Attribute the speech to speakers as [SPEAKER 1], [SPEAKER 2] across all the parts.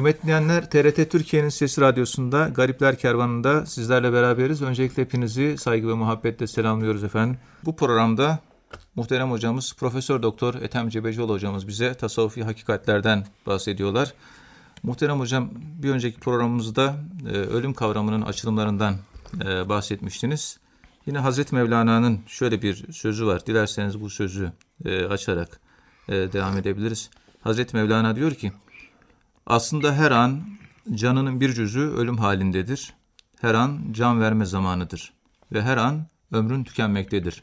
[SPEAKER 1] Kıymetli dinleyenler, TRT Türkiye'nin Sesi Radyosu'nda Garipler Kervanı'nda sizlerle beraberiz. Öncelikle hepinizi saygı ve muhabbetle selamlıyoruz efendim. Bu programda muhterem hocamız Profesör Doktor Ethem Cebecioğlu hocamız bize tasavvufi hakikatlerden bahsediyorlar. Muhterem hocam bir önceki programımızda e, ölüm kavramının açılımlarından e, bahsetmiştiniz. Yine Hazreti Mevlana'nın şöyle bir sözü var. Dilerseniz bu sözü e, açarak e, devam edebiliriz. Hazreti Mevlana diyor ki, aslında her an canının bir cüzü ölüm halindedir. Her an can verme zamanıdır. Ve her an ömrün tükenmektedir.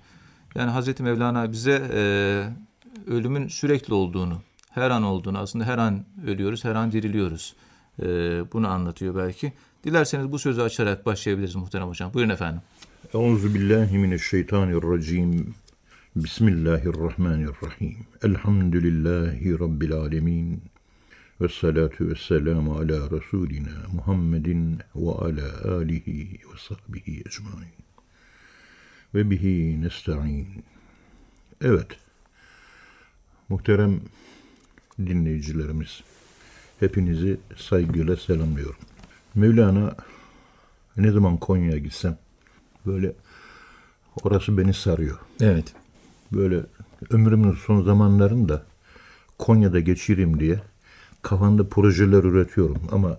[SPEAKER 1] Yani Hazreti Mevlana bize e, ölümün sürekli olduğunu, her an olduğunu, aslında her an ölüyoruz, her an diriliyoruz. E, bunu anlatıyor belki. Dilerseniz bu sözü açarak başlayabiliriz muhterem hocam. Buyurun efendim.
[SPEAKER 2] Euzu billahi mineşşeytanirracim. Bismillahirrahmanirrahim. Elhamdülillahi rabbil alamin. Ve salatu ve selamu ala Resulina Muhammedin ve ala alihi ve sahbihi ecmain. Ve bihi nesta'in. Evet, muhterem dinleyicilerimiz, hepinizi saygıyla selamlıyorum. Mevlana ne zaman Konya'ya gitsem böyle orası beni sarıyor.
[SPEAKER 1] Evet.
[SPEAKER 2] Böyle ömrümün son zamanlarında Konya'da geçireyim diye kafamda projeler üretiyorum ama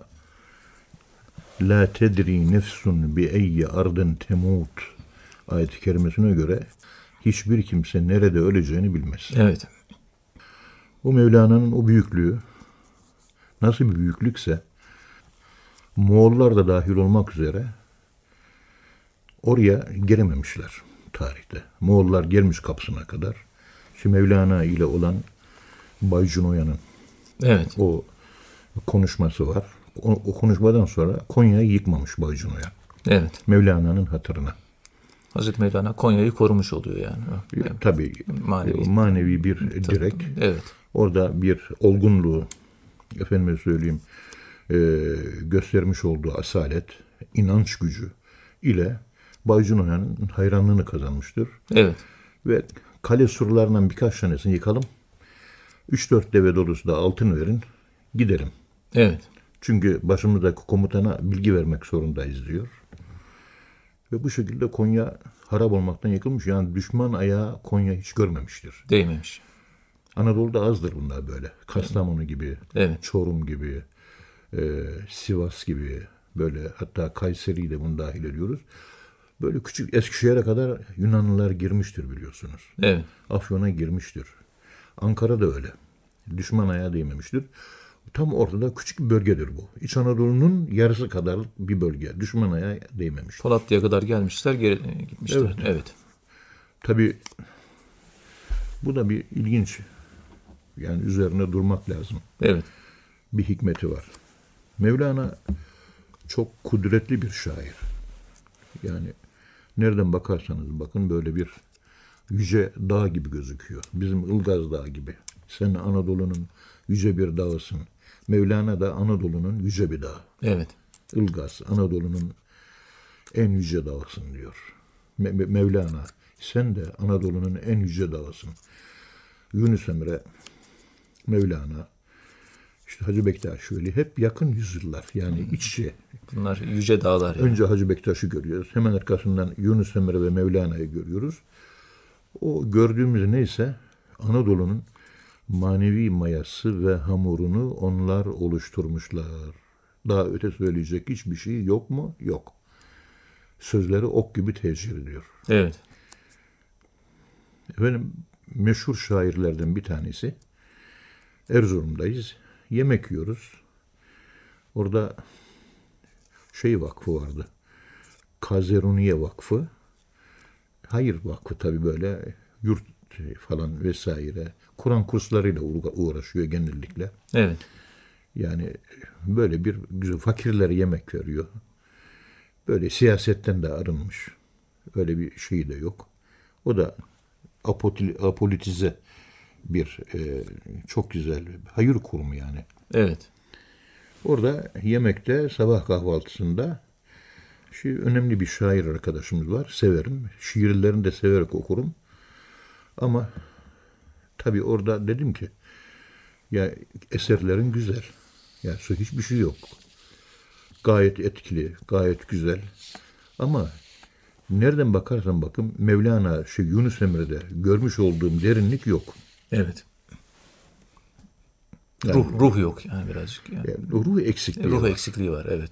[SPEAKER 2] La tedri nefsun bi eyyi ardın temut ayet-i kerimesine göre hiçbir kimse nerede öleceğini bilmez.
[SPEAKER 1] Evet.
[SPEAKER 2] O Mevlana'nın o büyüklüğü nasıl bir büyüklükse Moğollar da dahil olmak üzere oraya girememişler tarihte. Moğollar gelmiş kapısına kadar. Şimdi Mevlana ile olan Baycun Oya'nın
[SPEAKER 1] Evet.
[SPEAKER 2] o konuşması var. O, o konuşmadan sonra Konya'yı yıkmamış Baycun Oya.
[SPEAKER 1] Evet.
[SPEAKER 2] Mevlana'nın hatırına.
[SPEAKER 1] Hazreti Mevlana Konya'yı korumuş oluyor yani. Evet.
[SPEAKER 2] Tabii
[SPEAKER 1] Manevi.
[SPEAKER 2] manevi, bir direk.
[SPEAKER 1] Evet.
[SPEAKER 2] Orada bir olgunluğu, efendime söyleyeyim, e, göstermiş olduğu asalet, inanç gücü ile Baycun Oya'nın hayranlığını kazanmıştır.
[SPEAKER 1] Evet.
[SPEAKER 2] Ve kale surlarından birkaç tanesini yıkalım. 3-4 deve dolusu da altın verin, gidelim.
[SPEAKER 1] Evet.
[SPEAKER 2] Çünkü başımızdaki komutana bilgi vermek zorundayız diyor. Ve bu şekilde Konya harap olmaktan yıkılmış. Yani düşman ayağı Konya hiç görmemiştir.
[SPEAKER 1] Değmemiş.
[SPEAKER 2] Anadolu'da azdır bunlar böyle. Kastamonu gibi,
[SPEAKER 1] Evet.
[SPEAKER 2] Çorum gibi, e, Sivas gibi böyle hatta Kayseri'yi de bunu dahil ediyoruz. Böyle küçük Eskişehir'e kadar Yunanlılar girmiştir biliyorsunuz.
[SPEAKER 1] Evet.
[SPEAKER 2] Afyon'a girmiştir. Ankara da öyle. Düşman ayağı değmemiştir. Tam ortada küçük bir bölgedir bu. İç Anadolu'nun yarısı kadar bir bölge. Düşman ayağı değmemiş.
[SPEAKER 1] Polatlı'ya kadar gelmişler, geri e, gitmişler.
[SPEAKER 2] Evet.
[SPEAKER 1] Evet.
[SPEAKER 2] Tabii bu da bir ilginç. Yani üzerine durmak lazım.
[SPEAKER 1] Evet.
[SPEAKER 2] Bir hikmeti var. Mevlana çok kudretli bir şair. Yani nereden bakarsanız bakın böyle bir yüce dağ gibi gözüküyor. Bizim Ilgaz Dağı gibi. Sen Anadolu'nun yüce bir dağısın. Mevlana da Anadolu'nun yüce bir dağı.
[SPEAKER 1] Evet.
[SPEAKER 2] Ilgaz, Anadolu'nun en yüce dağısın diyor. Me- Me- Mevlana, sen de Anadolu'nun en yüce dağısın. Yunus Emre, Mevlana, işte Hacı Bektaş Veli hep yakın yüzyıllar yani iç içe.
[SPEAKER 1] Bunlar yüce dağlar. Yani.
[SPEAKER 2] Önce Hacı Bektaş'ı görüyoruz. Hemen arkasından Yunus Emre ve Mevlana'yı görüyoruz. O gördüğümüz neyse Anadolu'nun manevi mayası ve hamurunu onlar oluşturmuşlar. Daha öte söyleyecek hiçbir şey yok mu? Yok. Sözleri ok gibi tesir ediyor.
[SPEAKER 1] Evet.
[SPEAKER 2] Efendim meşhur şairlerden bir tanesi. Erzurum'dayız. Yemek yiyoruz. Orada şey vakfı vardı. Kazeruniye Vakfı. Hayır Vakfı tabii böyle yurt falan vesaire. Kur'an kurslarıyla uğra- uğraşıyor genellikle.
[SPEAKER 1] Evet.
[SPEAKER 2] Yani böyle bir güzel fakirlere yemek veriyor. Böyle siyasetten de arınmış. Öyle bir şeyi de yok. O da apolitize bir e, çok güzel bir hayır kurumu yani.
[SPEAKER 1] Evet.
[SPEAKER 2] Orada yemekte sabah kahvaltısında şu önemli bir şair arkadaşımız var. Severim. Şiirlerini de severek okurum. Ama tabii orada dedim ki ya eserlerin güzel. Ya su hiçbir şey yok. Gayet etkili, gayet güzel. Ama nereden bakarsan bakın Mevlana şey Yunus Emre'de görmüş olduğum derinlik yok.
[SPEAKER 1] Evet.
[SPEAKER 2] Yani-
[SPEAKER 1] Ruh ruh yok yani birazcık yani.
[SPEAKER 2] Yani ruh eksikliği
[SPEAKER 1] Ruh
[SPEAKER 2] var.
[SPEAKER 1] eksikliği var evet.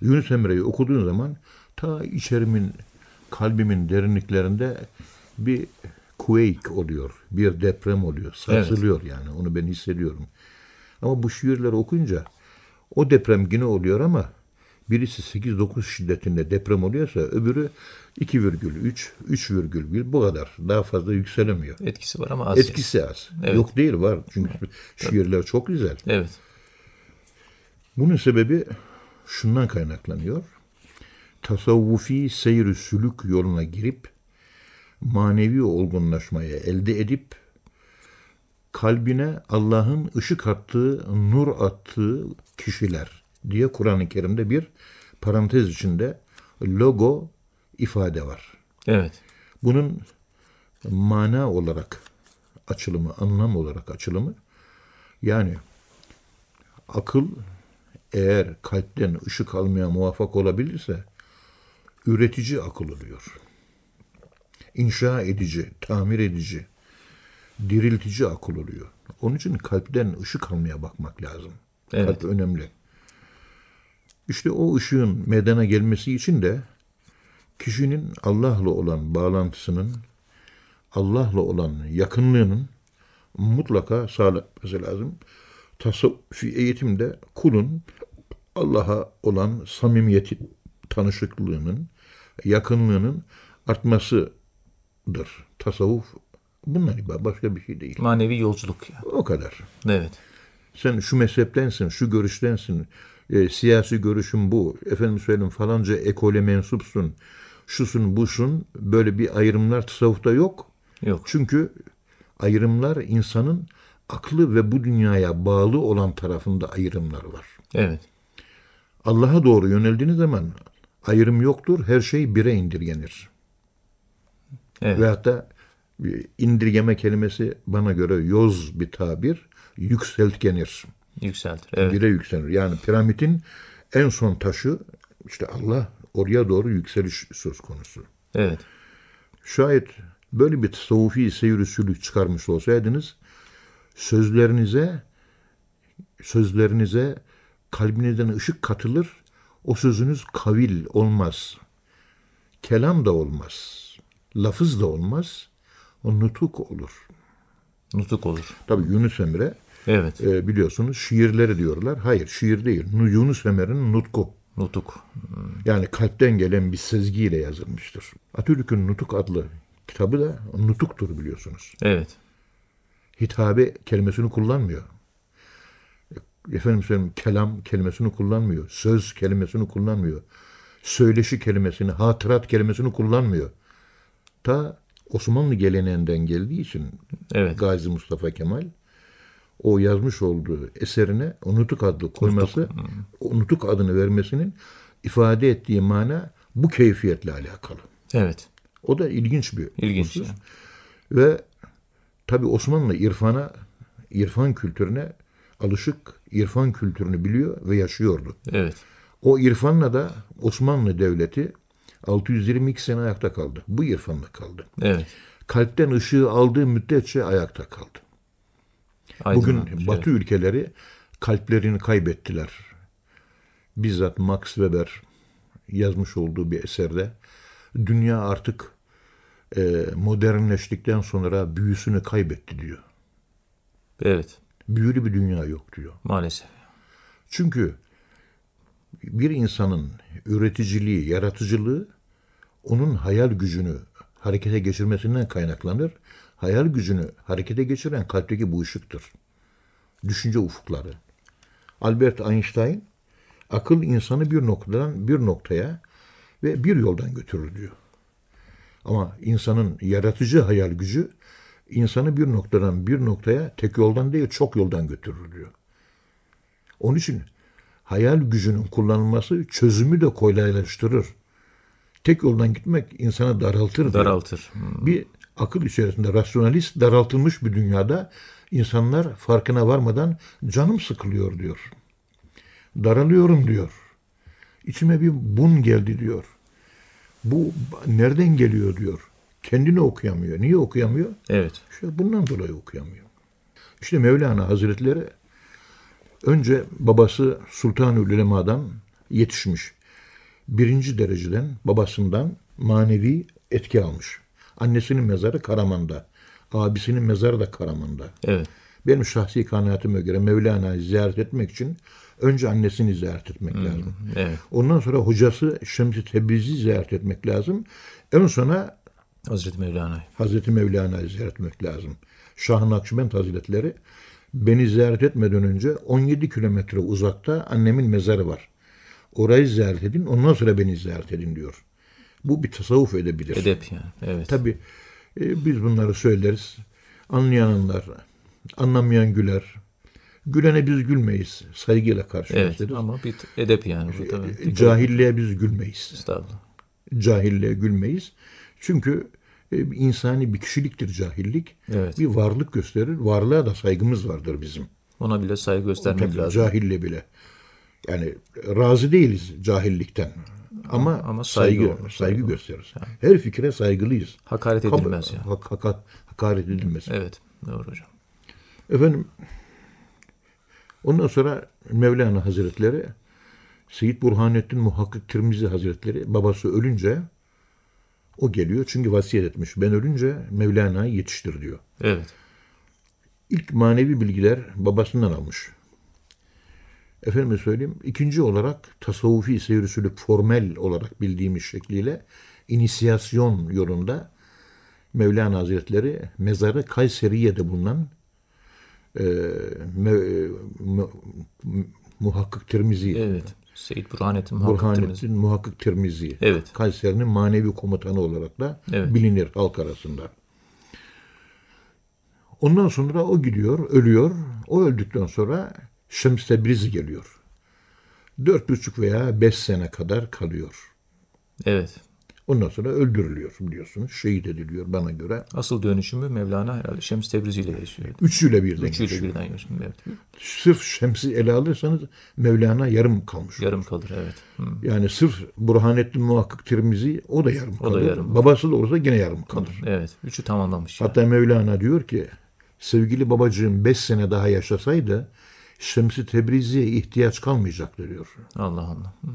[SPEAKER 2] Yunus Emre'yi okuduğun zaman ta içerimin, kalbimin derinliklerinde bir quake oluyor. Bir deprem oluyor. Sarsılıyor yani. Onu ben hissediyorum. Ama bu şiirleri okuyunca o deprem yine oluyor ama birisi 8-9 şiddetinde deprem oluyorsa öbürü 2,3, 3,1 bu kadar. Daha fazla yükselemiyor.
[SPEAKER 1] Etkisi var ama az.
[SPEAKER 2] Etkisi az.
[SPEAKER 1] Evet.
[SPEAKER 2] Yok değil var. Çünkü şiirler çok güzel.
[SPEAKER 1] Evet.
[SPEAKER 2] Bunun sebebi şundan kaynaklanıyor. Tasavvufi seyr sülük yoluna girip manevi olgunlaşmayı elde edip kalbine Allah'ın ışık attığı, nur attığı kişiler diye Kur'an-ı Kerim'de bir parantez içinde logo ifade var.
[SPEAKER 1] Evet.
[SPEAKER 2] Bunun mana olarak açılımı, anlam olarak açılımı yani akıl eğer kalpten ışık almaya muvaffak olabilirse üretici akıl oluyor. İnşa edici, tamir edici, diriltici akıl oluyor. Onun için kalpten ışık almaya bakmak lazım.
[SPEAKER 1] Evet.
[SPEAKER 2] Kalp önemli. İşte o ışığın meydana gelmesi için de kişinin Allah'la olan bağlantısının, Allah'la olan yakınlığının mutlaka sağlanması lazım. Tasavvufi eğitimde kulun Allah'a olan samimiyeti, tanışıklığının, yakınlığının artmasıdır. Tasavvuf bundan ibaret başka bir şey değil.
[SPEAKER 1] Manevi yolculuk ya.
[SPEAKER 2] O kadar.
[SPEAKER 1] Evet.
[SPEAKER 2] Sen şu mezheptensin, şu görüştensin, e, siyasi görüşün bu, efendim söyleyeyim falanca ekole mensupsun, şusun busun, böyle bir ayrımlar tasavvufta yok.
[SPEAKER 1] Yok.
[SPEAKER 2] Çünkü ayrımlar insanın aklı ve bu dünyaya bağlı olan tarafında ayrımlar var.
[SPEAKER 1] Evet.
[SPEAKER 2] Allah'a doğru yöneldiğiniz zaman ayrım yoktur, her şey bire indirgenir.
[SPEAKER 1] Evet.
[SPEAKER 2] Ve hatta e, indirgeme kelimesi bana göre yoz bir tabir, yükseltgenir.
[SPEAKER 1] Yükseltir. Evet.
[SPEAKER 2] bire yükselir. Yani piramidin en son taşı işte Allah oraya doğru yükseliş söz konusu.
[SPEAKER 1] Evet.
[SPEAKER 2] Şayet böyle bir tasavvufi seyir çıkarmış olsaydınız sözlerinize sözlerinize kalbinizden ışık katılır. O sözünüz kavil olmaz. Kelam da olmaz. Lafız da olmaz. O nutuk olur.
[SPEAKER 1] Nutuk olur.
[SPEAKER 2] Tabii Yunus Emre
[SPEAKER 1] Evet.
[SPEAKER 2] e, biliyorsunuz şiirleri diyorlar. Hayır şiir değil. Nu- Yunus Emre'nin nutku.
[SPEAKER 1] Nutuk.
[SPEAKER 2] Yani kalpten gelen bir sezgiyle yazılmıştır. Atatürk'ün Nutuk adlı kitabı da nutuktur biliyorsunuz.
[SPEAKER 1] Evet.
[SPEAKER 2] Hitabe kelimesini kullanmıyor. Efendim söyleyeyim kelam kelimesini kullanmıyor. Söz kelimesini kullanmıyor. Söyleşi kelimesini, hatırat kelimesini kullanmıyor. Ta Osmanlı geleneğinden geldiği için
[SPEAKER 1] Evet.
[SPEAKER 2] Gazi Mustafa Kemal o yazmış olduğu eserine o Nutuk adlı koyması, o Nutuk adını vermesinin ifade ettiği mana bu keyfiyetle alakalı.
[SPEAKER 1] Evet.
[SPEAKER 2] O da ilginç bir
[SPEAKER 1] İlginç.
[SPEAKER 2] husus.
[SPEAKER 1] yani.
[SPEAKER 2] Ve tabi Osmanlı irfana, irfan kültürüne alışık, irfan kültürünü biliyor ve yaşıyordu.
[SPEAKER 1] Evet.
[SPEAKER 2] O irfanla da Osmanlı Devleti 622 sene ayakta kaldı. Bu irfanla kaldı.
[SPEAKER 1] Evet.
[SPEAKER 2] Kalpten ışığı aldığı müddetçe ayakta kaldı. Bugün
[SPEAKER 1] Aydınlanmış,
[SPEAKER 2] Batı ülkeleri kalplerini kaybettiler. Bizzat Max Weber yazmış olduğu bir eserde dünya artık modernleştikten sonra büyüsünü kaybetti diyor.
[SPEAKER 1] Evet.
[SPEAKER 2] Büyülü bir dünya yok diyor.
[SPEAKER 1] Maalesef.
[SPEAKER 2] Çünkü bir insanın üreticiliği, yaratıcılığı onun hayal gücünü harekete geçirmesinden kaynaklanır. Hayal gücünü harekete geçiren kalpteki bu ışıktır. Düşünce ufukları. Albert Einstein akıl insanı bir noktadan bir noktaya ve bir yoldan götürür diyor. Ama insanın yaratıcı hayal gücü insanı bir noktadan bir noktaya tek yoldan değil çok yoldan götürür diyor. Onun için hayal gücünün kullanılması çözümü de kolaylaştırır. Tek yoldan gitmek insanı daraltır.
[SPEAKER 1] Daraltır. Hmm.
[SPEAKER 2] Bir akıl içerisinde rasyonalist daraltılmış bir dünyada insanlar farkına varmadan canım sıkılıyor diyor. Daralıyorum diyor. İçime bir bun geldi diyor. Bu nereden geliyor diyor. Kendini okuyamıyor. Niye okuyamıyor?
[SPEAKER 1] Evet.
[SPEAKER 2] İşte bundan dolayı okuyamıyor. İşte Mevlana Hazretleri önce babası Sultan-ı Ulema'dan yetişmiş. Birinci dereceden babasından manevi etki almış. Annesinin mezarı Karaman'da. Abisinin mezarı da Karaman'da.
[SPEAKER 1] Evet.
[SPEAKER 2] Benim şahsi kanaatime göre Mevlana'yı ziyaret etmek için önce annesini ziyaret etmek lazım.
[SPEAKER 1] Evet.
[SPEAKER 2] Ondan sonra hocası Şems-i Tebriz'i ziyaret etmek lazım. En sonra
[SPEAKER 1] Hazreti Mevlana.
[SPEAKER 2] Hazreti Mevlana'yı ziyaret etmek lazım. Şah-ı Nakşibend Hazretleri beni ziyaret etmeden önce 17 kilometre uzakta annemin mezarı var. Orayı ziyaret edin, ondan sonra beni ziyaret edin diyor. Bu bir tasavvuf edebilir.
[SPEAKER 1] Edep yani. Evet.
[SPEAKER 2] Tabi biz bunları söyleriz. Anlayanlar, anlamayan güler. Gülene biz gülmeyiz. Saygıyla
[SPEAKER 1] Evet.
[SPEAKER 2] karşılarız.
[SPEAKER 1] Ama bir edep yani bu tabii.
[SPEAKER 2] Cahilliğe biz gülmeyiz.
[SPEAKER 1] Estağfurullah.
[SPEAKER 2] Cahilliğe gülmeyiz. Çünkü e, insani bir kişiliktir cahillik.
[SPEAKER 1] Evet.
[SPEAKER 2] Bir varlık gösterir. Varlığa da saygımız vardır bizim.
[SPEAKER 1] Ona bile saygı göstermek
[SPEAKER 2] Tabii,
[SPEAKER 1] lazım.
[SPEAKER 2] Cahille bile. Yani razı değiliz cahillikten. Ama,
[SPEAKER 1] ama saygı
[SPEAKER 2] saygı,
[SPEAKER 1] olur,
[SPEAKER 2] saygı,
[SPEAKER 1] olur.
[SPEAKER 2] gösteririz. Her fikre saygılıyız.
[SPEAKER 1] Hakaret
[SPEAKER 2] Kab-
[SPEAKER 1] edilmez ya.
[SPEAKER 2] hak- haka- hakaret edilmez.
[SPEAKER 1] Evet. Doğru hocam.
[SPEAKER 2] Efendim ondan sonra Mevlana Hazretleri Seyyid Burhanettin Muhakkik Tirmizi Hazretleri babası ölünce o geliyor çünkü vasiyet etmiş. Ben ölünce Mevlana'yı yetiştir diyor.
[SPEAKER 1] Evet.
[SPEAKER 2] İlk manevi bilgiler babasından almış. Efendime söyleyeyim. ikinci olarak tasavvufi seyir usulü formel olarak bildiğimiz şekliyle inisiyasyon yolunda Mevlana Hazretleri mezarı Kayseriye'de bulunan e, me- mu- mu- Muhakkik Tirmizi,
[SPEAKER 1] Evet. Seyyid Burhanettin Muhakkak
[SPEAKER 2] Burhanettin Muhakkik Tirmizi,
[SPEAKER 1] Evet.
[SPEAKER 2] Kayseri'nin manevi komutanı olarak da
[SPEAKER 1] Evet.
[SPEAKER 2] bilinir halk arasında. Ondan sonra o gidiyor, ölüyor. O öldükten sonra Şems Tebrizi geliyor. Dört buçuk veya beş sene kadar kalıyor.
[SPEAKER 1] Evet.
[SPEAKER 2] Ondan sonra öldürülüyor biliyorsunuz. Şehit ediliyor bana göre.
[SPEAKER 1] Asıl dönüşümü Mevlana herhalde Şems Tebrizi ile yaşıyor.
[SPEAKER 2] Üçüyle birden
[SPEAKER 1] Üçüyle
[SPEAKER 2] geçiyor.
[SPEAKER 1] birden yaşıyor. Evet.
[SPEAKER 2] Sırf Şems'i ele alırsanız Mevlana yarım kalmış.
[SPEAKER 1] Yarım kalır evet. Hı.
[SPEAKER 2] Yani sırf Burhanettin Muhakkak Tirmizi o da yarım
[SPEAKER 1] O da
[SPEAKER 2] kalır.
[SPEAKER 1] yarım.
[SPEAKER 2] Babası da olsa gene yarım kalır.
[SPEAKER 1] Evet. Üçü tamamlamış. yani.
[SPEAKER 2] Hatta Mevlana diyor ki sevgili babacığım beş sene daha yaşasaydı Şems-i Tebrizi'ye ihtiyaç kalmayacaktı diyor.
[SPEAKER 1] Allah Allah. Hı.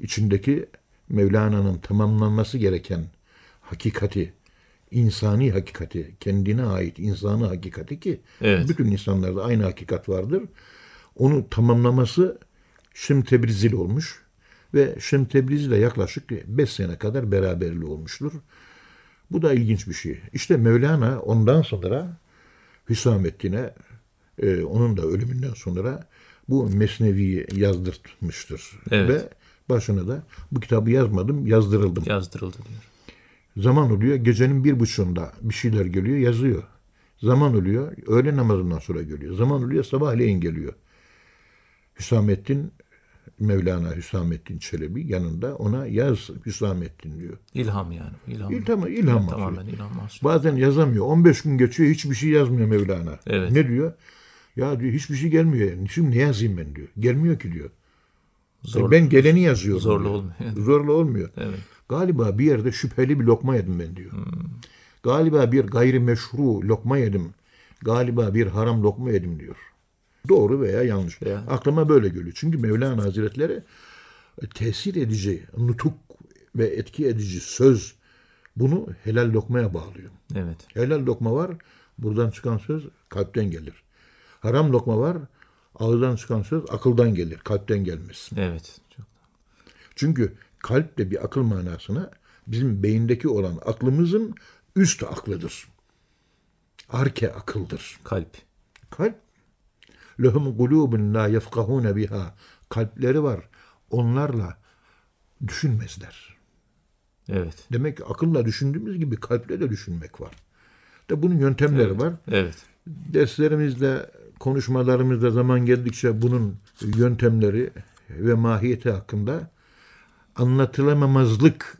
[SPEAKER 2] İçindeki Mevlana'nın tamamlanması gereken hakikati, insani hakikati, kendine ait insani hakikati ki
[SPEAKER 1] Evet.
[SPEAKER 2] bütün insanlarda aynı hakikat vardır. Onu tamamlaması Şem Tebrizili olmuş ve Şem Tebrizi ile yaklaşık 5 sene kadar beraberli olmuştur. Bu da ilginç bir şey. İşte Mevlana ondan sonra Hüsamettin'e e, onun da ölümünden sonra bu Mesnevi'yi yazdırtmıştır.
[SPEAKER 1] Evet.
[SPEAKER 2] Ve başına da bu kitabı yazmadım, yazdırıldım.
[SPEAKER 1] Yazdırıldı diyor.
[SPEAKER 2] Zaman oluyor, gecenin bir buçuğunda bir şeyler geliyor, yazıyor. Zaman oluyor, öğle namazından sonra geliyor. Zaman oluyor, sabahleyin geliyor. Hüsamettin, Mevlana Hüsamettin Çelebi yanında ona yaz Hüsamettin diyor.
[SPEAKER 1] İlham yani. İlham.
[SPEAKER 2] İl, tamam, ilham mahsulü.
[SPEAKER 1] Tamamen ilham mahsulü.
[SPEAKER 2] Bazen yazamıyor. 15 gün geçiyor, hiçbir şey yazmıyor Mevlana.
[SPEAKER 1] Evet.
[SPEAKER 2] Ne diyor? Ya diyor hiçbir şey gelmiyor. Yani. Şimdi ne yazayım ben diyor. Gelmiyor ki diyor.
[SPEAKER 1] Zor-
[SPEAKER 2] ben geleni yazıyorum.
[SPEAKER 1] zorla
[SPEAKER 2] diyor.
[SPEAKER 1] olmuyor.
[SPEAKER 2] Zorla olmuyor.
[SPEAKER 1] Evet.
[SPEAKER 2] Galiba bir yerde şüpheli bir lokma yedim ben diyor. Galiba bir gayri meşru lokma yedim. Galiba bir haram lokma yedim diyor. Doğru veya yanlış.
[SPEAKER 1] Veya-
[SPEAKER 2] Aklıma böyle geliyor. Çünkü Mevlana Hazretleri e, tesir edici, nutuk ve etki edici söz bunu helal lokmaya bağlıyor.
[SPEAKER 1] Evet.
[SPEAKER 2] Helal lokma var, buradan çıkan söz kalpten gelir. Haram lokma var, ağızdan çıkan söz akıldan gelir, kalpten gelmez.
[SPEAKER 1] Evet. Çok.
[SPEAKER 2] Çünkü kalp de bir akıl manasına bizim beyindeki olan aklımızın üst aklıdır. Arke akıldır.
[SPEAKER 1] Kalp.
[SPEAKER 2] Kalp lehum kulubun la yefkahune biha kalpleri var. Onlarla düşünmezler.
[SPEAKER 1] Evet.
[SPEAKER 2] Demek ki akılla düşündüğümüz gibi kalple de düşünmek var. De bunun yöntemleri var.
[SPEAKER 1] Evet.
[SPEAKER 2] Derslerimizde, konuşmalarımızda zaman geldikçe bunun yöntemleri ve mahiyeti hakkında anlatılamamazlık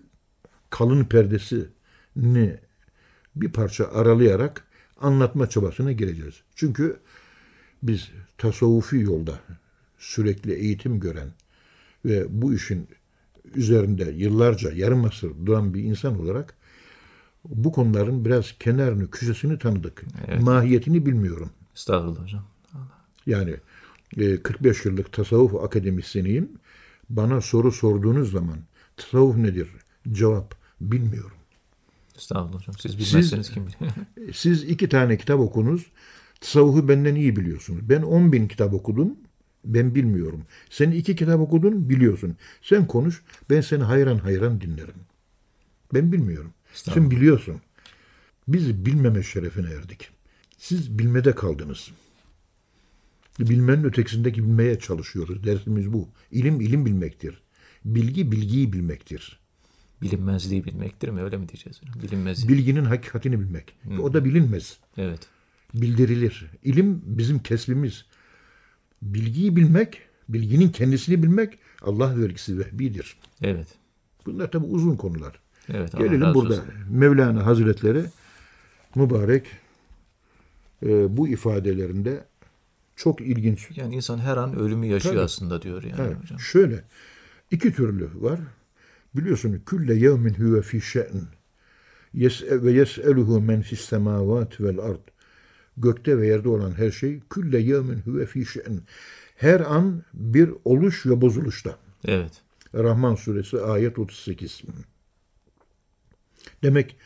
[SPEAKER 2] kalın perdesini bir parça aralayarak anlatma çabasına gireceğiz. Çünkü biz tasavvufi yolda sürekli eğitim gören ve bu işin üzerinde yıllarca yarım asır duran bir insan olarak bu konuların biraz kenarını, köşesini tanıdık. Mahiyetini bilmiyorum.
[SPEAKER 1] Estağfurullah hocam.
[SPEAKER 2] Yani e, 45 yıllık tasavvuf akademisyeniyim. Bana soru sorduğunuz zaman tasavvuf nedir? Cevap bilmiyorum.
[SPEAKER 1] Estağfurullah hocam. Siz bilmezseniz kim bilir?
[SPEAKER 2] Siz iki tane kitap okunuz. Tasavvufu benden iyi biliyorsunuz. Ben 10 bin kitap okudum. Ben bilmiyorum. Sen iki kitap okudun biliyorsun. Sen konuş. Ben seni hayran hayran dinlerim. Ben bilmiyorum. Sen biliyorsun. Biz bilmeme şerefine erdik. Siz bilmede kaldınız. Bilmenin ötekisindeki bilmeye çalışıyoruz. Dersimiz bu. İlim ilim bilmektir. Bilgi bilgiyi bilmektir.
[SPEAKER 1] Bilinmezliği bilmektir mi? Öyle mi diyeceğiz? Bilinmezliği.
[SPEAKER 2] Bilginin hakikatini bilmek. O da bilinmez.
[SPEAKER 1] Evet.
[SPEAKER 2] Bildirilir. İlim bizim kesbimiz. Bilgiyi bilmek, bilginin kendisini bilmek Allah vergisi vehbidir.
[SPEAKER 1] Evet.
[SPEAKER 2] Bunlar tabi uzun konular.
[SPEAKER 1] Evet.
[SPEAKER 2] Gelelim burada.
[SPEAKER 1] olsun.
[SPEAKER 2] Mevlana Hazretleri mübarek e, bu ifadelerinde çok ilginç.
[SPEAKER 1] Yani insan her an ölümü yaşıyor
[SPEAKER 2] Tabii.
[SPEAKER 1] aslında diyor yani
[SPEAKER 2] Evet,
[SPEAKER 1] hocam.
[SPEAKER 2] şöyle iki türlü var. Biliyorsun külle yevmin huve fi şe'n ve yes'eluhu men fis semavat vel ard. Gökte ve yerde olan her şey külle yevmin huve fi şe'n. Her an bir oluş ve bozuluşta.
[SPEAKER 1] Evet.
[SPEAKER 2] Rahman suresi ayet 38. Demek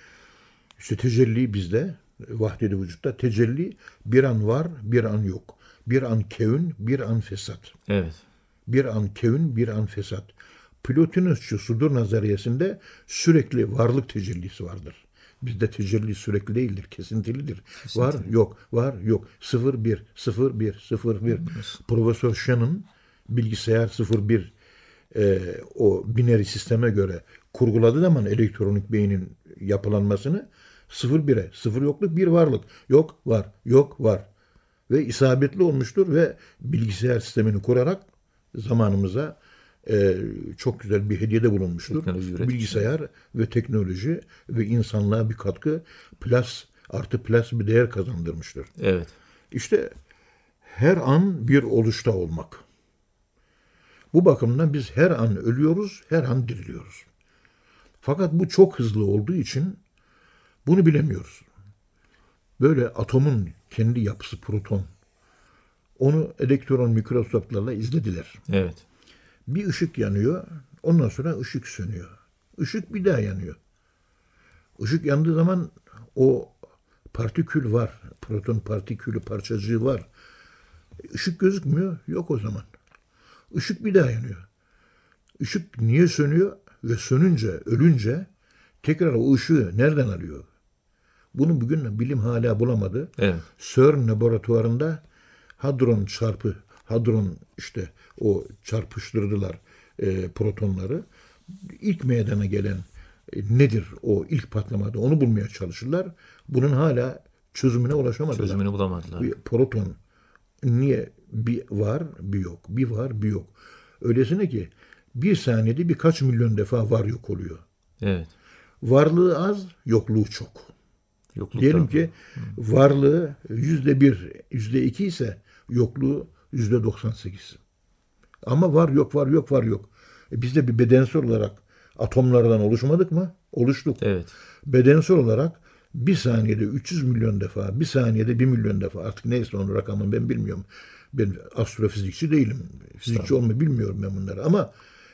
[SPEAKER 2] işte tecelli bizde vahdedi vücutta tecelli bir an var bir an yok. Bir an kevün bir an fesat.
[SPEAKER 1] Evet.
[SPEAKER 2] Bir an kevün bir an fesat. Plotinusçu sudur nazariyesinde sürekli varlık tecellisi vardır. Bizde tecelli sürekli değildir, kesintilidir. Var, yok, var, yok. 0, 1, 0, 1, 0, 1. Profesör Shannon bilgisayar 0, 1 e, o binary sisteme göre kurguladığı zaman elektronik beynin yapılanmasını 0, 1'e, 0 yokluk, 1 varlık. Yok, var, yok, var. Ve isabetli olmuştur ve bilgisayar sistemini kurarak zamanımıza e, çok güzel bir hediyede bulunmuştur. Bilgisayar ve teknoloji ve insanlığa bir katkı plus artı plus bir değer kazandırmıştır.
[SPEAKER 1] Evet.
[SPEAKER 2] İşte her an bir oluşta olmak. Bu bakımdan biz her an ölüyoruz, her an diriliyoruz. Fakat bu çok hızlı olduğu için bunu bilemiyoruz. Böyle atomun kendi yapısı proton. Onu elektron mikroskoplarla izlediler.
[SPEAKER 1] Evet.
[SPEAKER 2] Bir ışık yanıyor, ondan sonra ışık sönüyor. Işık bir daha yanıyor. Işık yandığı zaman o partikül var. Proton partikülü parçacığı var. Işık gözükmüyor, yok o zaman. Işık bir daha yanıyor. Işık niye sönüyor? Ve sönünce, ölünce tekrar o ışığı nereden alıyor? Bunu bugün bilim hala bulamadı.
[SPEAKER 1] Evet.
[SPEAKER 2] CERN laboratuvarında hadron çarpı, hadron işte o çarpıştırdılar e, protonları. İlk meydana gelen e, nedir o ilk patlamada onu bulmaya çalışırlar. Bunun hala çözümüne ulaşamadılar.
[SPEAKER 1] Çözümünü bulamadılar.
[SPEAKER 2] Bir proton niye bir var bir yok, bir var bir yok. Öylesine ki bir saniyede birkaç milyon defa var yok oluyor.
[SPEAKER 1] Evet.
[SPEAKER 2] Varlığı az, yokluğu çok.
[SPEAKER 1] Yokluk
[SPEAKER 2] Diyelim ki varlığı yüzde bir, yüzde iki ise yokluğu yüzde doksan sekiz. Ama var yok var yok var yok. E biz de bir bedensel olarak atomlardan oluşmadık mı? Oluştuk.
[SPEAKER 1] Evet.
[SPEAKER 2] Bedensel olarak bir saniyede 300 milyon defa, bir saniyede 1 milyon defa artık neyse onun rakamını ben bilmiyorum. Ben astrofizikçi değilim. Fizikçi olmayı bilmiyorum ben bunları ama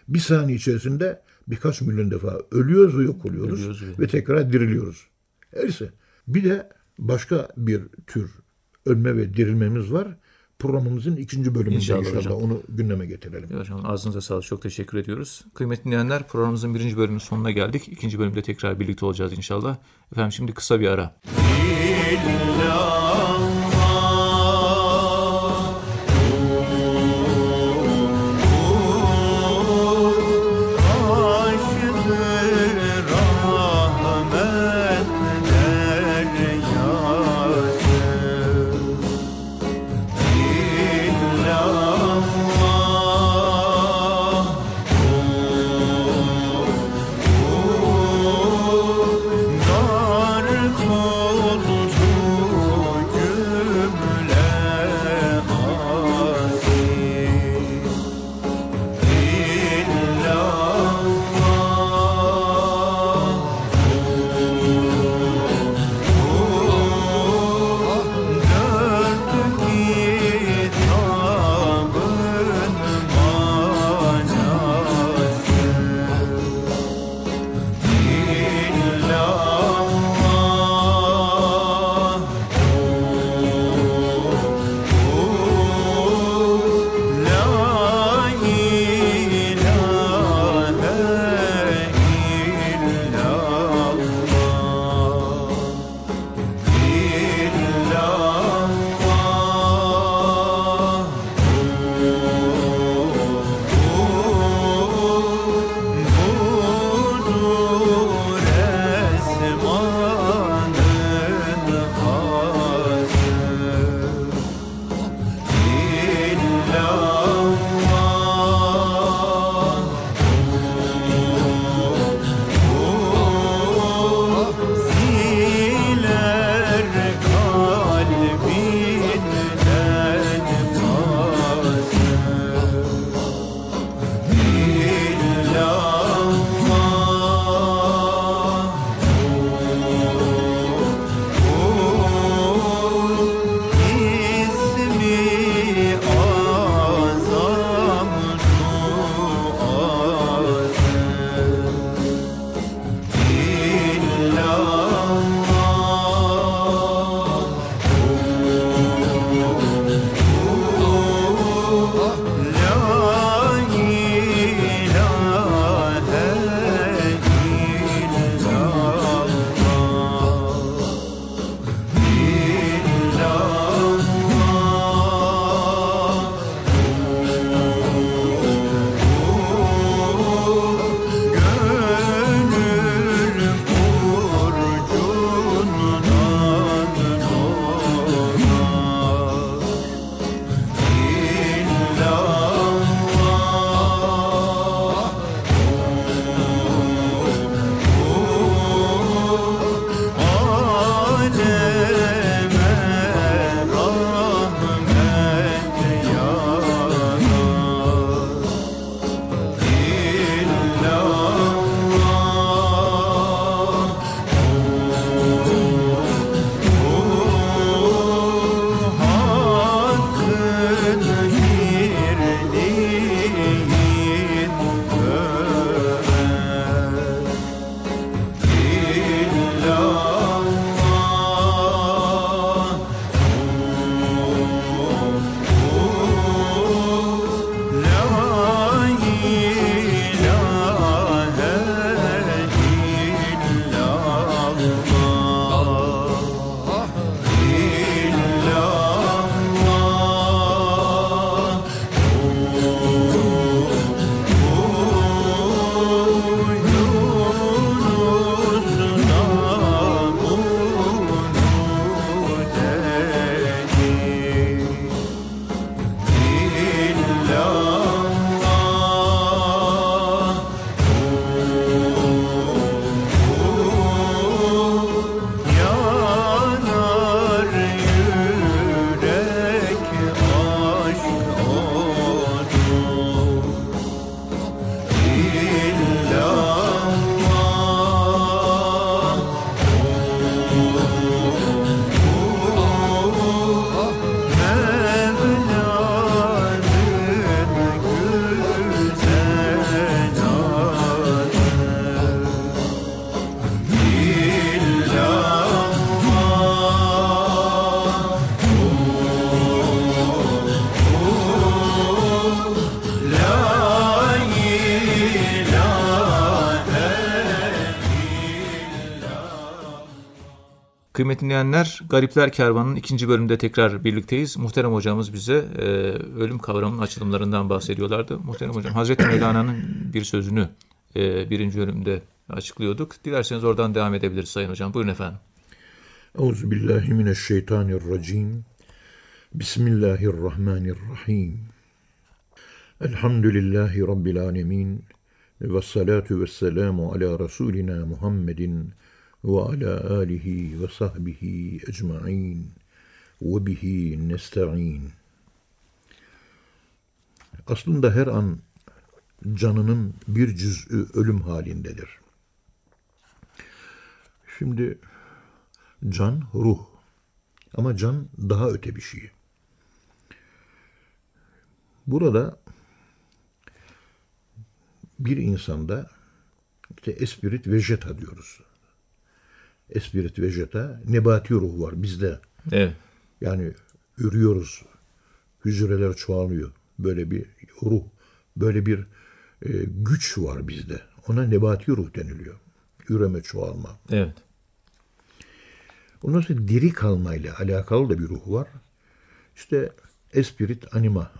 [SPEAKER 2] bir saniye içerisinde birkaç milyon defa ölüyoruz ve yok oluyoruz
[SPEAKER 1] Ölüyoruz ve-
[SPEAKER 2] ve tekrar diriliyoruz. Öyleyse bir de başka bir tür ölme ve dirilmemiz var. Programımızın ikinci bölümünde
[SPEAKER 1] İnşallah
[SPEAKER 2] inşallah,
[SPEAKER 1] hocam.
[SPEAKER 2] onu gündeme getirelim.
[SPEAKER 1] Evet Hocam ağzınıza sağlık. Çok teşekkür ediyoruz. Kıymetli dinleyenler programımızın birinci bölümünün sonuna geldik. İkinci bölümde tekrar birlikte olacağız inşallah. Efendim şimdi kısa bir ara.
[SPEAKER 3] Ah
[SPEAKER 1] dinleyenler, Garipler Kervanı'nın ikinci bölümünde tekrar birlikteyiz. Muhterem hocamız bize e, ölüm kavramının açılımlarından bahsediyorlardı. Muhterem hocam, Hazreti Mevlana'nın bir sözünü e, birinci bölümde açıklıyorduk. Dilerseniz oradan devam edebiliriz Sayın Hocam. Buyurun efendim.
[SPEAKER 2] Euzubillahimineşşeytanirracim. Bismillahirrahmanirrahim. Elhamdülillahi Rabbil alemin. Ve salatu ve selamu ala Resulina Muhammedin ve sahbihi ecma'in ve bihi nesta'in. Aslında her an canının bir cüz'ü ölüm halindedir. Şimdi can ruh ama can daha öte bir şey. Burada bir insanda işte espirit vejeta diyoruz. Espirit vejeta nebati ruh var bizde.
[SPEAKER 1] Evet.
[SPEAKER 2] Yani ürüyoruz. Hücreler çoğalıyor. Böyle bir ruh, böyle bir e, güç var bizde. Ona nebati ruh deniliyor. Üreme, çoğalma.
[SPEAKER 1] Evet.
[SPEAKER 2] Ondan sonra diri kalmayla alakalı da bir ruh var. İşte espirit anima.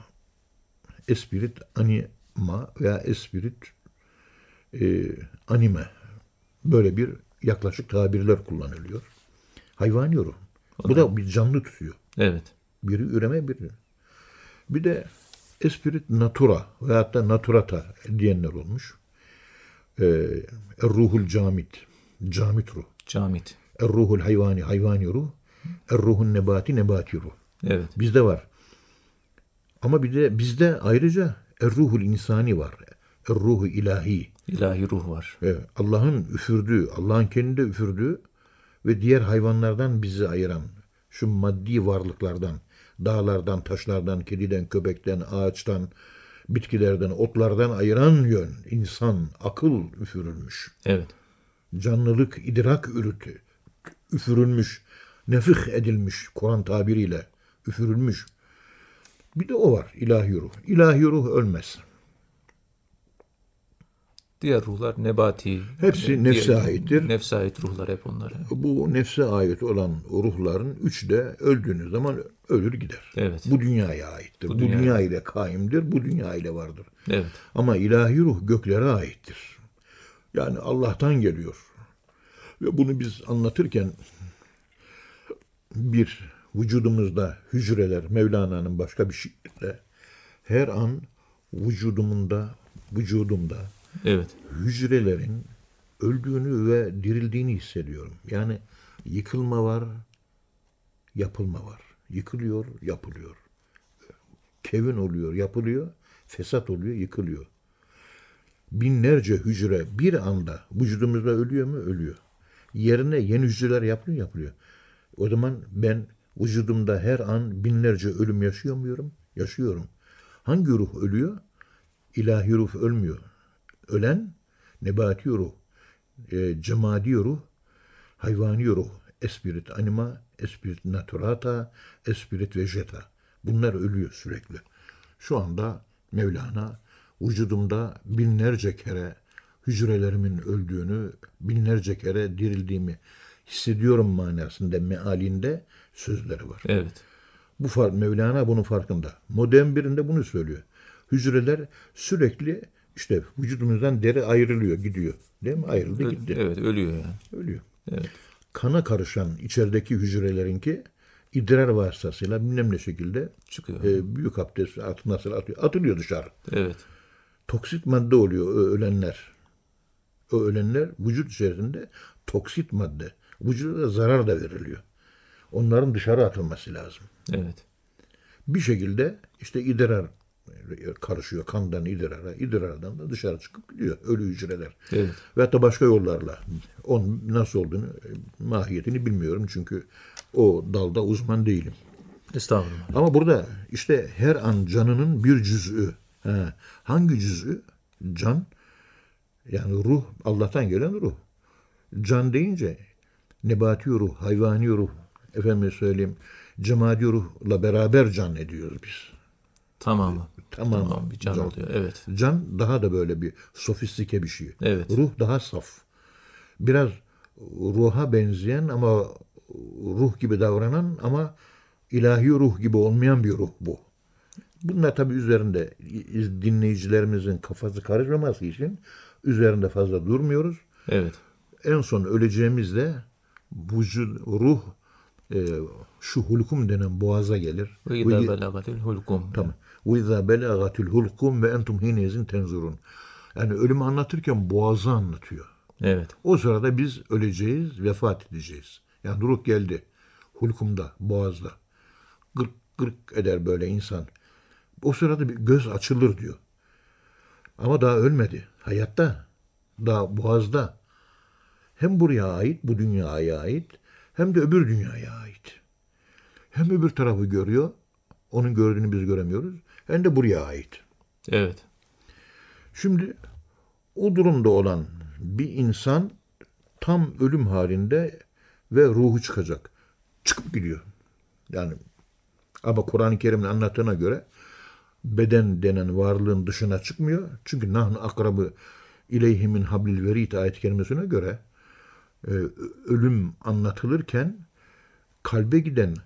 [SPEAKER 2] Espirit anima veya espirit e, anime. Böyle bir yaklaşık tabirler kullanılıyor. Hayvani ruh. Bu da bir canlı tutuyor.
[SPEAKER 1] Evet.
[SPEAKER 2] Biri üreme biri. Bir de espirit natura veyahut da naturata diyenler olmuş. Ee, ruhul camit. Camit ruh.
[SPEAKER 1] Camit.
[SPEAKER 2] Er-ruhul hayvani hayvani ruh. Er-ruhun nebati nebati ruh.
[SPEAKER 1] Evet.
[SPEAKER 2] Bizde var. Ama bir de bizde ayrıca er-ruhul insani var. Er-ruhu ilahi.
[SPEAKER 1] İlahi ruh var.
[SPEAKER 2] Evet, Allah'ın üfürdüğü, Allah'ın kendinde üfürdüğü ve diğer hayvanlardan bizi ayıran şu maddi varlıklardan, dağlardan, taşlardan, kediden, köpekten, ağaçtan, bitkilerden, otlardan ayıran yön, insan, akıl üfürülmüş.
[SPEAKER 1] Evet.
[SPEAKER 2] Canlılık, idrak ürütü, üfürülmüş, nefih edilmiş Kur'an tabiriyle üfürülmüş. Bir de o var ilahi ruh. İlahi ruh ölmez.
[SPEAKER 1] Diğer ruhlar nebati.
[SPEAKER 2] Hepsi
[SPEAKER 1] diğer-
[SPEAKER 2] nefse aittir.
[SPEAKER 1] Nefse ait ruhlar hep onlar.
[SPEAKER 2] Bu nefse ait olan ruhların üçü de öldüğünüz zaman ölür gider.
[SPEAKER 1] Evet.
[SPEAKER 2] Bu dünyaya aittir. Bu,
[SPEAKER 1] dünyaya-
[SPEAKER 2] dünya ile kaimdir. Bu dünya ile vardır.
[SPEAKER 1] Evet.
[SPEAKER 2] Ama ilahi ruh göklere aittir. Yani Allah'tan geliyor. Ve bunu biz anlatırken bir vücudumuzda hücreler Mevlana'nın başka bir şiirinde her an vücudumunda vücudumda
[SPEAKER 1] Evet.
[SPEAKER 2] hücrelerin öldüğünü ve dirildiğini hissediyorum. Yani yıkılma var, yapılma var. Yıkılıyor, yapılıyor. Kevin oluyor, yapılıyor, fesat oluyor, yıkılıyor. Binlerce hücre bir anda vücudumuzda ölüyor mu? Ölüyor. Yerine yeni hücreler yapılıyor, yapılıyor. O zaman ben vücudumda her an binlerce ölüm yaşıyor muyum? Yaşıyorum. Hangi ruh ölüyor? İlahi ruh ölmüyor. Ölen nebati ruh, e, cemadi ruh, hayvani ruh, espirit anima, espirit naturata, espirit vegeta. Bunlar ölüyor sürekli. Şu anda Mevlana vücudumda binlerce kere hücrelerimin öldüğünü, binlerce kere dirildiğimi hissediyorum manasında mealinde sözleri var.
[SPEAKER 1] Evet.
[SPEAKER 2] Bu far, Mevlana bunun farkında. Modern birinde bunu söylüyor. Hücreler sürekli işte vücudumuzdan deri ayrılıyor, gidiyor. Değil mi? Ayrıldı gitti.
[SPEAKER 1] Evet ölüyor yani.
[SPEAKER 2] Ölüyor.
[SPEAKER 1] Evet.
[SPEAKER 2] Kana karışan içerideki hücrelerinki idrar vasıtasıyla bilmem ne şekilde
[SPEAKER 1] Çıkıyor.
[SPEAKER 2] e, büyük abdest at, nasıl atıyor? Atılıyor dışarı.
[SPEAKER 1] Evet.
[SPEAKER 2] Toksit madde oluyor ölenler. O ölenler vücut içerisinde toksit madde. Vücuda da zarar da veriliyor. Onların dışarı atılması lazım.
[SPEAKER 1] Evet.
[SPEAKER 2] bir şekilde işte idrar karışıyor kandan idrara, idrardan da dışarı çıkıp gidiyor ölü hücreler.
[SPEAKER 1] Evet.
[SPEAKER 2] Veyahut da başka yollarla. Onun nasıl olduğunu, e, mahiyetini bilmiyorum çünkü o dalda uzman değilim.
[SPEAKER 1] Estağfurullah.
[SPEAKER 2] Ama burada işte her an canının bir cüz'ü. He, hangi cüz'ü? Can, yani ruh, Allah'tan gelen ruh. Can deyince nebati ruh, hayvani ruh, efendim söyleyeyim, cemadi ruhla beraber can ediyoruz biz.
[SPEAKER 1] Tamamı.
[SPEAKER 2] Tamam.
[SPEAKER 1] Tamam bir can, oluyor. Evet.
[SPEAKER 2] Can daha da böyle bir sofistike bir şey.
[SPEAKER 1] Evet.
[SPEAKER 2] Ruh daha saf. Biraz ruha benzeyen ama ruh gibi davranan ama ilahi ruh gibi olmayan bir ruh bu. Bunlar tabii üzerinde dinleyicilerimizin kafası karışmaması için üzerinde fazla durmuyoruz.
[SPEAKER 1] Evet.
[SPEAKER 2] En son öleceğimizde vücud, ruh e, şu hulkum denen boğaza gelir.
[SPEAKER 1] Ve belagatil hulkum.
[SPEAKER 2] Tamam. Belagatil hulkum ve entum hinezin tenzurun. Yani ölümü anlatırken boğazı anlatıyor.
[SPEAKER 1] Evet.
[SPEAKER 2] O sırada biz öleceğiz, vefat edeceğiz. Yani ruh geldi. Hulkumda, boğazda. Gırk gırk eder böyle insan. O sırada bir göz açılır diyor. Ama daha ölmedi. Hayatta. Daha boğazda. Hem buraya ait, bu dünyaya ait, hem de öbür dünyaya ait. Hem öbür tarafı görüyor, onun gördüğünü biz göremiyoruz, hem de buraya ait.
[SPEAKER 1] Evet.
[SPEAKER 2] Şimdi o durumda olan bir insan tam ölüm halinde ve ruhu çıkacak. Çıkıp gidiyor. Yani ama Kur'an-ı Kerim'in anlattığına göre beden denen varlığın dışına çıkmıyor. Çünkü nahnu akrabı ileyhimin hablil verit ayet kelimesine göre e, ölüm anlatılırken kalbe giden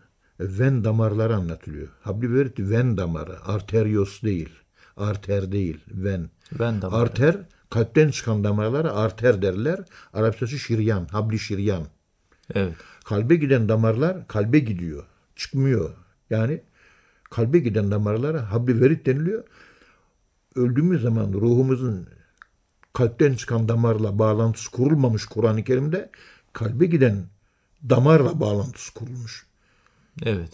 [SPEAKER 2] ven damarları anlatılıyor. Habli verit ven damarı, arterios değil, arter değil, ven.
[SPEAKER 1] Ven damarı.
[SPEAKER 2] Arter, kalpten çıkan damarlara arter derler. Arapçası şiryan, habli şiryan.
[SPEAKER 1] Evet.
[SPEAKER 2] Kalbe giden damarlar kalbe gidiyor. Çıkmıyor. Yani kalbe giden damarlara habli verit deniliyor. Öldüğümüz zaman ruhumuzun kalpten çıkan damarla bağlantısı kurulmamış Kur'an-ı Kerim'de kalbe giden damarla bağlantısı kurulmuş.
[SPEAKER 1] Evet.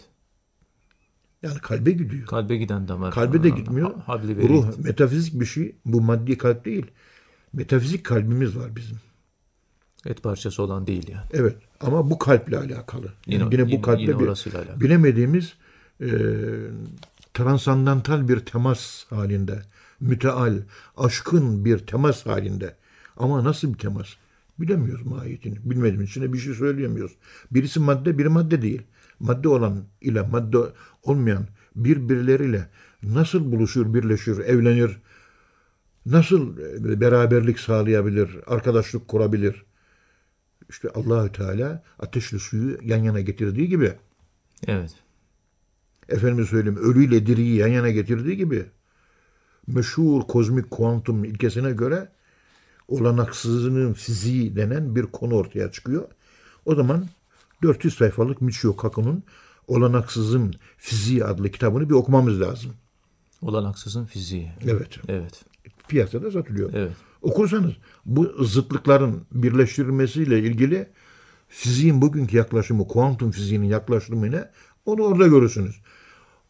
[SPEAKER 2] Yani kalbe gidiyor.
[SPEAKER 1] Kalbe giden damar.
[SPEAKER 2] Kalbe de gitmiyor.
[SPEAKER 1] Ha-.
[SPEAKER 2] Ruh metafizik bir şey. Bu maddi kalp değil. Metafizik kalbimiz var bizim.
[SPEAKER 1] Et parçası olan değil yani.
[SPEAKER 2] Evet ama bu kalple alakalı. Yani
[SPEAKER 1] Yine-
[SPEAKER 2] yine, bu
[SPEAKER 1] yine-
[SPEAKER 2] kalple
[SPEAKER 1] yine
[SPEAKER 2] bir
[SPEAKER 1] alakalı.
[SPEAKER 2] bilemediğimiz e, transandantal bir temas halinde, müteal, aşkın bir temas halinde. Ama nasıl bir temas? Bilemiyoruz mahiyetini. Bilmediğimiz için de bir şey söyleyemiyoruz. Birisi madde, biri madde değil. Madde olan ile madde olmayan birbirleriyle nasıl buluşur, birleşir, evlenir, nasıl e, beraberlik sağlayabilir, arkadaşlık kurabilir? İşte Allahü Teala ateşli suyu yan yana getirdiği gibi,
[SPEAKER 1] Evet.
[SPEAKER 2] efendime söyleyeyim ölüyle diriyi yan yana getirdiği gibi, meşhur kozmik kuantum ilkesine göre olanaksızlığın fiziği denen bir konu ortaya çıkıyor. O zaman 400 sayfalık Michio Kaku'nun Olanaksızın Fiziği adlı kitabını bir okumamız lazım.
[SPEAKER 1] Olanaksızın fiziği.
[SPEAKER 2] Evet.
[SPEAKER 1] Evet.
[SPEAKER 2] Piyasada satılıyor.
[SPEAKER 1] Evet.
[SPEAKER 2] Okursanız bu zıtlıkların birleştirilmesiyle ilgili fiziğin bugünkü yaklaşımı, kuantum fiziğinin yaklaşımı ne? Onu orada görürsünüz.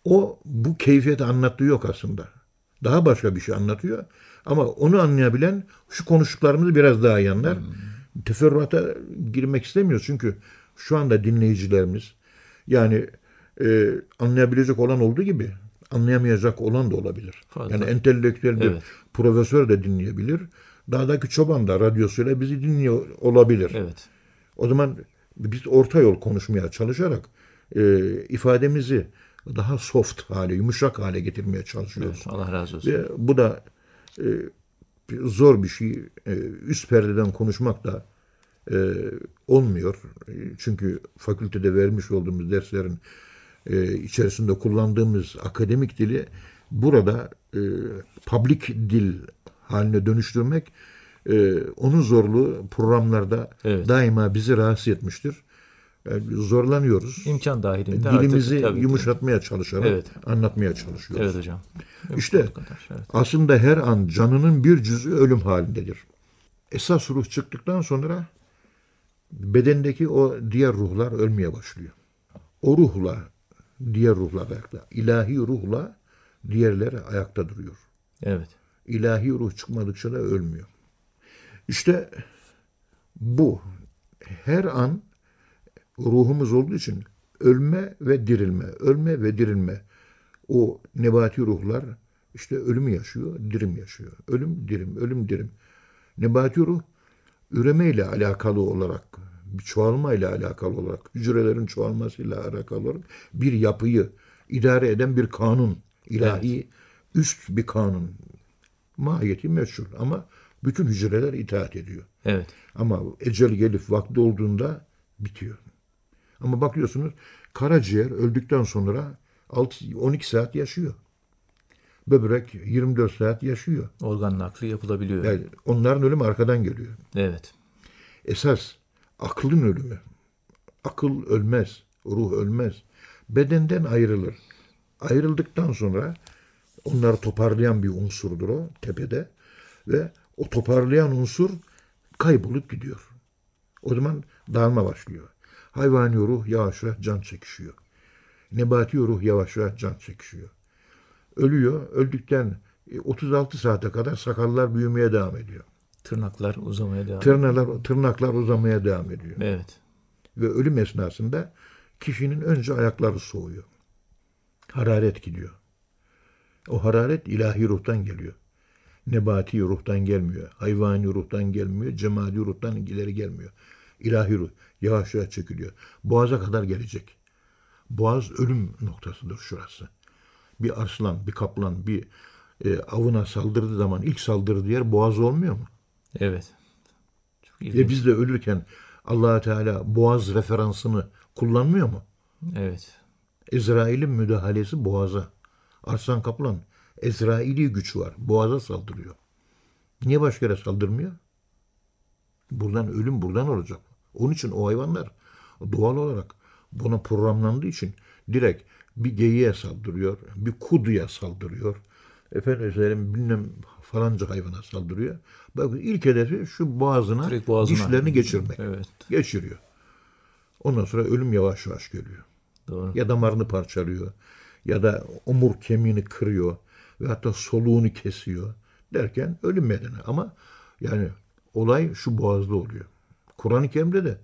[SPEAKER 2] O bu keyfiyeti anlattığı yok aslında. Daha başka bir şey anlatıyor. Ama onu anlayabilen şu konuştuklarımızı biraz daha iyi anlar. Teferruata girmek istemiyoruz çünkü şu anda dinleyicilerimiz yani e, anlayabilecek olan olduğu gibi anlayamayacak olan da olabilir.
[SPEAKER 1] Fazla.
[SPEAKER 2] Yani entelektüel bir
[SPEAKER 1] Evet.
[SPEAKER 2] profesör de dinleyebilir. Dağdaki çoban da radyosuyla bizi dinliyor olabilir.
[SPEAKER 1] Evet.
[SPEAKER 2] O zaman biz orta yol konuşmaya çalışarak e, ifademizi daha soft hale, yumuşak hale getirmeye çalışıyoruz.
[SPEAKER 1] Evet. Allah razı olsun.
[SPEAKER 2] Ve bu da e, zor bir şey. E, üst perdeden konuşmak da e, olmuyor. E, Çünkü fakültede vermiş olduğumuz derslerin e, içerisinde kullandığımız akademik dili burada e, public dil haline dönüştürmek e, onun zorluğu programlarda
[SPEAKER 1] Evet.
[SPEAKER 2] daima bizi rahatsız etmiştir. E, zorlanıyoruz.
[SPEAKER 1] İmkan dahilinde
[SPEAKER 2] Dilimizi
[SPEAKER 1] artık tabii ki.
[SPEAKER 2] yumuşatmaya çalışarak
[SPEAKER 1] Evet.
[SPEAKER 2] anlatmaya çalışıyoruz.
[SPEAKER 1] Evet hocam.
[SPEAKER 2] İşte
[SPEAKER 1] kadar, Evet.
[SPEAKER 2] aslında her an canının bir cüzü ölüm halindedir. Esas ruh çıktıktan sonra bedendeki o diğer ruhlar ölmeye başlıyor. O ruhla diğer ruhlar ayakta. İlahi ruhla diğerleri ayakta duruyor.
[SPEAKER 1] Evet.
[SPEAKER 2] İlahi ruh çıkmadıkça da ölmüyor. İşte bu her an ruhumuz olduğu için ölme ve dirilme, ölme ve dirilme. O nebati ruhlar işte ölümü yaşıyor, dirim yaşıyor. Ölüm, dirim, ölüm, dirim. Nebati ruh üreme ile alakalı olarak, çoğalma ile alakalı olarak, hücrelerin çoğalmasıyla alakalı olarak bir yapıyı idare eden bir kanun, ilahi üst bir kanun. Mahiyeti meşhur ama bütün hücreler itaat ediyor.
[SPEAKER 1] Evet.
[SPEAKER 2] Ama ecel gelip vakti olduğunda bitiyor. Ama bakıyorsunuz karaciğer öldükten sonra 6, 12 saat yaşıyor. Böbrek 24 saat yaşıyor.
[SPEAKER 1] Organ nakli yapılabiliyor.
[SPEAKER 2] Yani onların ölümü arkadan geliyor.
[SPEAKER 1] Evet.
[SPEAKER 2] Esas aklın ölümü. Akıl ölmez, ruh ölmez. Bedenden ayrılır. Ayrıldıktan sonra onları toparlayan bir unsurdur o tepede ve o toparlayan unsur kaybolup gidiyor. O zaman dağılma başlıyor. Hayvani ruh yavaş yavaş can çekişiyor. Nebati ruh yavaş yavaş can çekişiyor. Ölüyor. Öldükten e, 36 saate kadar sakallar büyümeye devam ediyor.
[SPEAKER 1] Tırnaklar uzamaya devam.
[SPEAKER 2] Tırnaklar, tırnaklar uzamaya devam ediyor.
[SPEAKER 1] evet.
[SPEAKER 2] Ve ölüm esnasında kişinin önce ayakları soğuyor. Hararet gidiyor. O hararet ilahi ruhtan geliyor. Nebati ruhtan gelmiyor. Hayvani ruhtan gelmiyor. Cemadi ruhtan ileri gelmiyor. İlahi ruh yavaş yavaş çekiliyor. Boğaza kadar gelecek. Boğaz ölüm noktasıdır şurası. Bir arslan, bir kaplan, bir e, avına saldırdığı zaman ilk saldırdığı yer boğaz olmuyor mu?
[SPEAKER 1] Evet. Çok ilginç.
[SPEAKER 2] Ve biz de ölürken allah Teala boğaz referansını kullanmıyor mu?
[SPEAKER 1] Evet.
[SPEAKER 2] Ezrail'in müdahalesi boğaza. Arslan Kaplan, Ezrail'i güç var. Boğaza saldırıyor. Niye başka yere saldırmıyor? Buradan ölüm buradan olacak. Onun için o hayvanlar doğal olarak buna programlandığı için direkt bir geyiğe saldırıyor, bir kuduya saldırıyor. Efendim söyleyeyim bilmem falanca hayvana saldırıyor. Bakın ilk hedefi şu boğazına,
[SPEAKER 1] Direkt boğazına.
[SPEAKER 2] dişlerini geçirmek.
[SPEAKER 1] Evet.
[SPEAKER 2] Geçiriyor. Ondan sonra ölüm yavaş yavaş geliyor
[SPEAKER 1] Doğru.
[SPEAKER 2] ya damarını parçalıyor ya da omur kemiğini kırıyor ve hatta soluğunu kesiyor derken ölüm medeni. Ama yani olay şu boğazda oluyor. Kur'an-ı Kerim'de de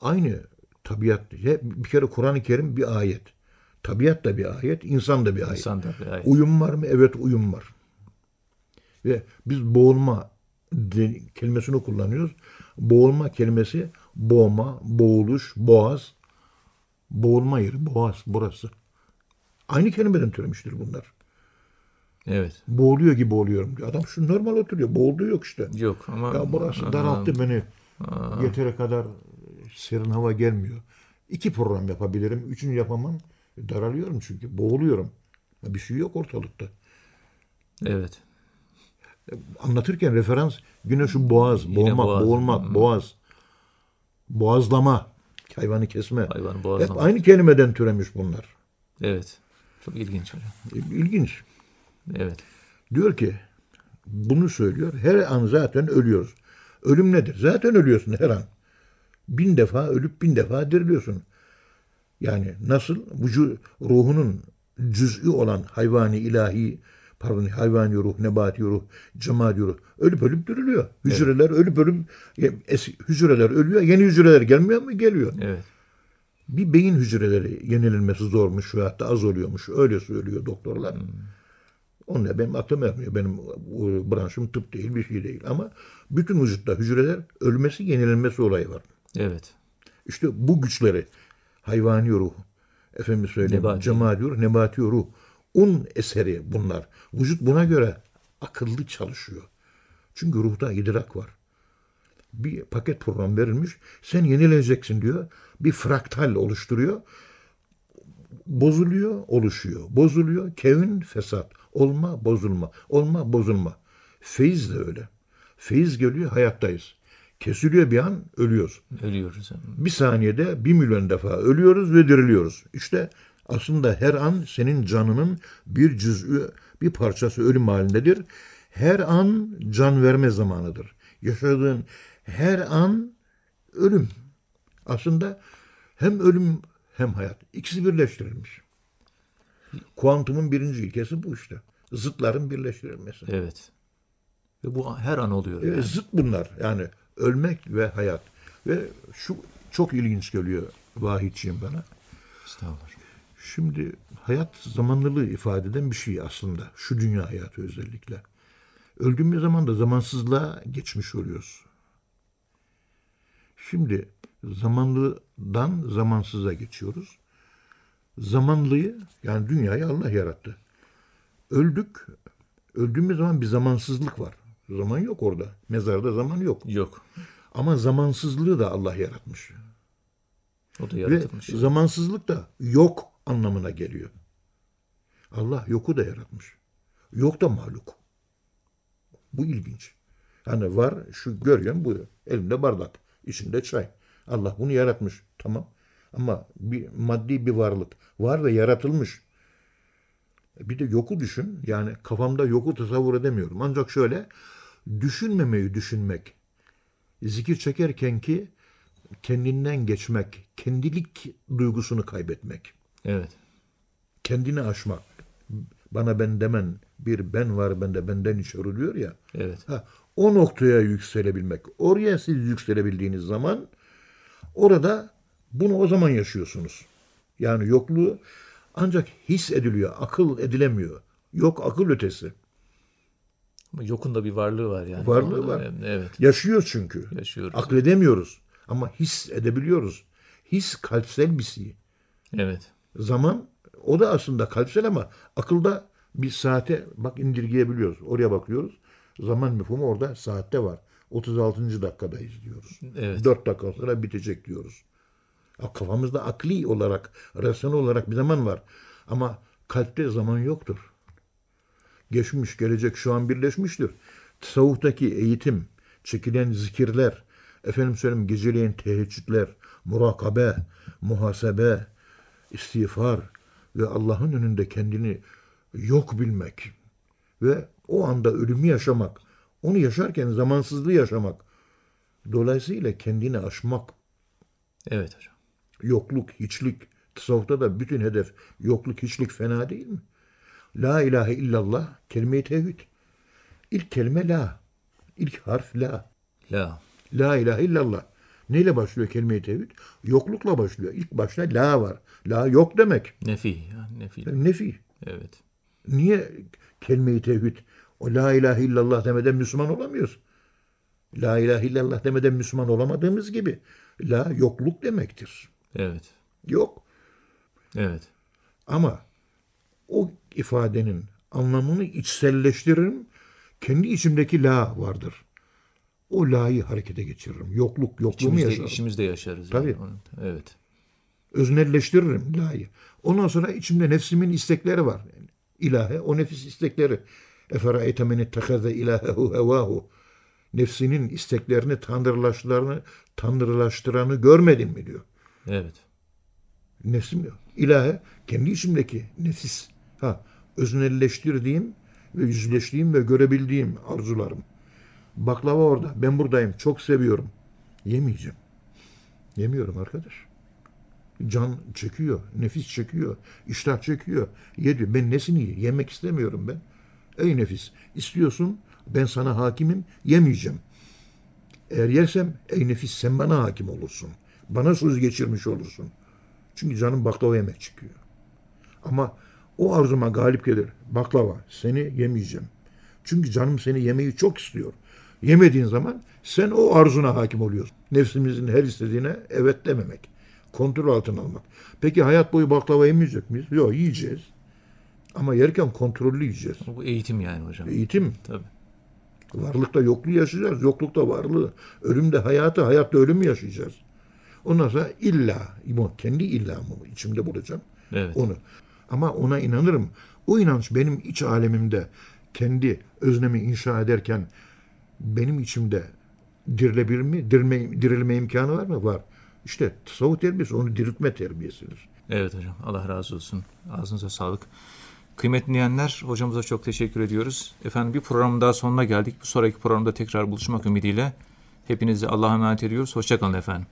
[SPEAKER 2] aynı tabiat. Bir kere Kur'an-ı Kerim bir ayet. Tabiat da bir ayet, insan da bir ayet.
[SPEAKER 1] İnsan da bir ayet.
[SPEAKER 2] Uyum var mı? Evet uyum var. Ve biz boğulma kelimesini kullanıyoruz. Boğulma kelimesi boğma, boğuluş, boğaz. Boğulma yeri, boğaz burası. Aynı kelimeden türemiştir bunlar.
[SPEAKER 1] Evet.
[SPEAKER 2] Boğuluyor gibi oluyorum diyor. Adam şu normal oturuyor. Boğulduğu yok işte.
[SPEAKER 1] Yok ama
[SPEAKER 2] Ya burası daralttı beni. Yeteri kadar serin hava gelmiyor. İki program yapabilirim. Üçünü yapamam. Daralıyorum çünkü. Boğuluyorum. Bir şey yok ortalıkta.
[SPEAKER 1] Evet.
[SPEAKER 2] anlatırken referans yine şu boğaz,
[SPEAKER 1] Yine
[SPEAKER 2] boğmak,
[SPEAKER 1] boğaz.
[SPEAKER 2] boğulmak, boğaz, boğazlama, hayvanı kesme.
[SPEAKER 1] Hayvanı boğazlama.
[SPEAKER 2] Hep aynı kelimeden türemiş bunlar.
[SPEAKER 1] Evet. Çok ilginç hocam.
[SPEAKER 2] İlginç.
[SPEAKER 1] Evet.
[SPEAKER 2] Diyor ki bunu söylüyor. Her an zaten ölüyoruz. Ölüm nedir? Zaten ölüyorsun her an. Bin defa ölüp bin defa diriliyorsun. Yani nasıl vücu ruhunun cüz'ü olan hayvani ilahi pardon hayvani ruh, nebati ruh, cemadi ruh ölüp ölüp diriliyor. Hücreler ölüp ölüp eski hücreler ölüyor. Yeni hücreler gelmiyor mu? Geliyor.
[SPEAKER 1] Evet.
[SPEAKER 2] Bir beyin hücreleri yenilmesi zormuş ve hatta az oluyormuş. Öyle söylüyor doktorlar. Onunla benim aklım ermiyor. Benim e, branşım tıp değil, bir şey değil. Ama bütün vücutta hücreler ölmesi, yenilmesi olayı var.
[SPEAKER 1] Evet.
[SPEAKER 2] İşte bu güçleri hayvani ruh, efendim söyleyeyim,
[SPEAKER 1] Nebati.
[SPEAKER 2] cemadi ruh, nebati ruh, un eseri bunlar. Vücut buna göre akıllı çalışıyor. Çünkü ruhta idrak var. Bir paket program verilmiş. Sen yenileneceksin diyor. Bir fraktal oluşturuyor. Bozuluyor, oluşuyor. Bozuluyor, kevin, fesat. Olma, bozulma. Olma, bozulma. Feyiz de öyle. Feyiz geliyor, hayattayız. Kesiliyor bir an, ölüyoruz.
[SPEAKER 1] Ölüyoruz.
[SPEAKER 2] Bir saniyede bir milyon defa ölüyoruz ve diriliyoruz. İşte aslında her an senin canının bir cüz'ü, bir parçası ölüm halindedir. Her an can verme zamanıdır. Yaşadığın her an ölüm. Aslında hem ölüm hem hayat. İkisi birleştirilmiş. Kuantumun birinci ilkesi bu işte. Zıtların birleştirilmesi.
[SPEAKER 1] Evet. Ve bu her an oluyor.
[SPEAKER 2] E,
[SPEAKER 1] yani.
[SPEAKER 2] Zıt bunlar. Yani ölmek ve hayat. Ve şu çok ilginç geliyor Vahitçiğim bana.
[SPEAKER 1] Estağfurullah.
[SPEAKER 2] Şimdi hayat zamanlılığı ifade eden bir şey aslında. Şu dünya hayatı özellikle. Öldüğümüz zaman da zamansızlığa geçmiş oluyoruz. Şimdi zamanlıdan zamansıza geçiyoruz. Zamanlıyı yani dünyayı Allah yarattı. Öldük. Öldüğümüz zaman bir zamansızlık var. Zaman yok orada. Mezarda zaman yok.
[SPEAKER 1] Yok.
[SPEAKER 2] Ama zamansızlığı da Allah yaratmış.
[SPEAKER 1] O da
[SPEAKER 2] Ve
[SPEAKER 1] yaratılmış.
[SPEAKER 2] zamansızlık da yok anlamına geliyor. Allah yoku da yaratmış. Yok da mahluk. Bu ilginç. Hani var şu görüyorsun bu elimde bardak, içinde çay. Allah bunu yaratmış. Tamam. Ama bir maddi bir varlık var ve yaratılmış. Bir de yoku düşün. Yani kafamda yoku tasavvur edemiyorum. Ancak şöyle düşünmemeyi düşünmek. Zikir çekerken ki kendinden geçmek, kendilik duygusunu kaybetmek,
[SPEAKER 1] Evet.
[SPEAKER 2] kendini aşmak. Bana ben demen bir ben var bende benden içeri diyor ya.
[SPEAKER 1] Evet.
[SPEAKER 2] Ha, o noktaya yükselebilmek. Oraya siz yükselebildiğiniz zaman orada bunu o zaman yaşıyorsunuz. Yani yokluğu ancak his ediliyor, akıl edilemiyor. Yok akıl ötesi.
[SPEAKER 1] Ama yokun da bir varlığı var yani.
[SPEAKER 2] Varlığı var.
[SPEAKER 1] Evet.
[SPEAKER 2] Yaşıyor çünkü.
[SPEAKER 1] Yaşıyoruz.
[SPEAKER 2] Akledemiyoruz ama his edebiliyoruz. His kalpsel bir şey.
[SPEAKER 1] Evet.
[SPEAKER 2] Zaman o da aslında kalpsel ama akılda bir saate bak indirgeyebiliyoruz. Oraya bakıyoruz. Zaman mefhumu orada saatte var. 36. dakikadayız diyoruz.
[SPEAKER 1] Evet.
[SPEAKER 2] 4 dakika sonra bitecek diyoruz. Kafamızda akli olarak, rasyonel olarak bir zaman var. Ama kalpte zaman yoktur. Geçmiş, gelecek şu an birleşmiştir. Tasavvuftaki eğitim, çekilen zikirler, efendim söyleyeyim geceleyin teheccüdler, murakabe, muhasebe, istiğfar ve Allah'ın önünde kendini yok bilmek ve o anda ölümü yaşamak, onu yaşarken zamansızlığı yaşamak. Dolayısıyla kendini aşmak,
[SPEAKER 1] Evet hocam.
[SPEAKER 2] yokluk, hiçlik. Tasavvufta da bütün hedef yokluk, hiçlik fena değil mi? La ilahe illallah, kelime-i tevhid. İlk kelime la. İlk harf la.
[SPEAKER 1] La.
[SPEAKER 2] La ilahe illallah. Neyle başlıyor kelime-i tevhid? Yoklukla başlıyor. İlk başta la var. La yok demek.
[SPEAKER 1] Nefi. Nefi.
[SPEAKER 2] Nefi.
[SPEAKER 1] Evet.
[SPEAKER 2] Niye kelime-i tevhid? O la ilahe illallah demeden Müslüman olamıyoruz. La ilahe illallah demeden Müslüman olamadığımız gibi la yokluk demektir.
[SPEAKER 1] Evet.
[SPEAKER 2] Yok.
[SPEAKER 1] Evet.
[SPEAKER 2] Ama o ifadenin anlamını içselleştiririm. Kendi içimdeki la vardır. O la'yı harekete geçiririm. Yokluk, yokluğumu
[SPEAKER 1] İçimizde,
[SPEAKER 2] yaşarım.
[SPEAKER 1] içimizde yaşarız.
[SPEAKER 2] Tabii.
[SPEAKER 1] Yani. Evet.
[SPEAKER 2] Öznelleştiririm la'yı. Ondan sonra içimde nefsimin istekleri var. İlahe, o nefis istekleri. Eferayte men ittehâze ilahehu hevahu. Nefsinin isteklerini tanrılaştıranı, tanrılaştıranı görmedin mi diyor.
[SPEAKER 1] Evet.
[SPEAKER 2] Nefsim yok. İlahe kendi içimdeki nefis. Ha, öznelleştirdiğim ve yüzleştiğim ve görebildiğim arzularım. Baklava orada. Ben buradayım. Çok seviyorum. Yemeyeceğim. Yemiyorum arkadaş. Can çekiyor. Nefis çekiyor. iştah çekiyor. Yedi. Ben nesini yiyeyim? Yemek istemiyorum ben. Ey nefis. istiyorsun. Ben sana hakimim. Yemeyeceğim. Eğer yersem ey nefis sen bana hakim olursun. Bana söz geçirmiş olursun. Çünkü canım baklava yemek çıkıyor. Ama o arzuma galip gelir. Baklava seni yemeyeceğim. Çünkü canım seni yemeyi çok istiyor. Yemediğin zaman sen o arzuna hakim oluyorsun. Nefsimizin her istediğine evet dememek. Kontrol altına almak. Peki hayat boyu baklava yemeyecek miyiz? Yok yiyeceğiz. Ama yerken kontrollü yiyeceğiz.
[SPEAKER 1] Bu eğitim yani hocam.
[SPEAKER 2] Eğitim.
[SPEAKER 1] Tabii.
[SPEAKER 2] Varlıkta yokluğu yaşayacağız. Yoklukta varlığı. Ölümde hayatı, hayatta ölümü yaşayacağız. Ondan sonra illa, kendi illamı içimde bulacağım.
[SPEAKER 1] Evet.
[SPEAKER 2] Onu. Ama ona inanırım. O inanç benim iç alemimde kendi öznemi inşa ederken benim içimde dirilebilir mi? Dirilme, dirilme imkanı var mı? Var. İşte tasavvuf terbiyesi onu diriltme terbiyesidir.
[SPEAKER 1] Evet hocam. Allah razı olsun. Ağzınıza sağlık. Kıymetli dinleyenler, hocamıza çok teşekkür ediyoruz. Efendim bir programın daha sonuna geldik. Bu sonraki programda tekrar buluşmak ümidiyle hepinizi Allah'a emanet ediyoruz. Hoşçakalın efendim.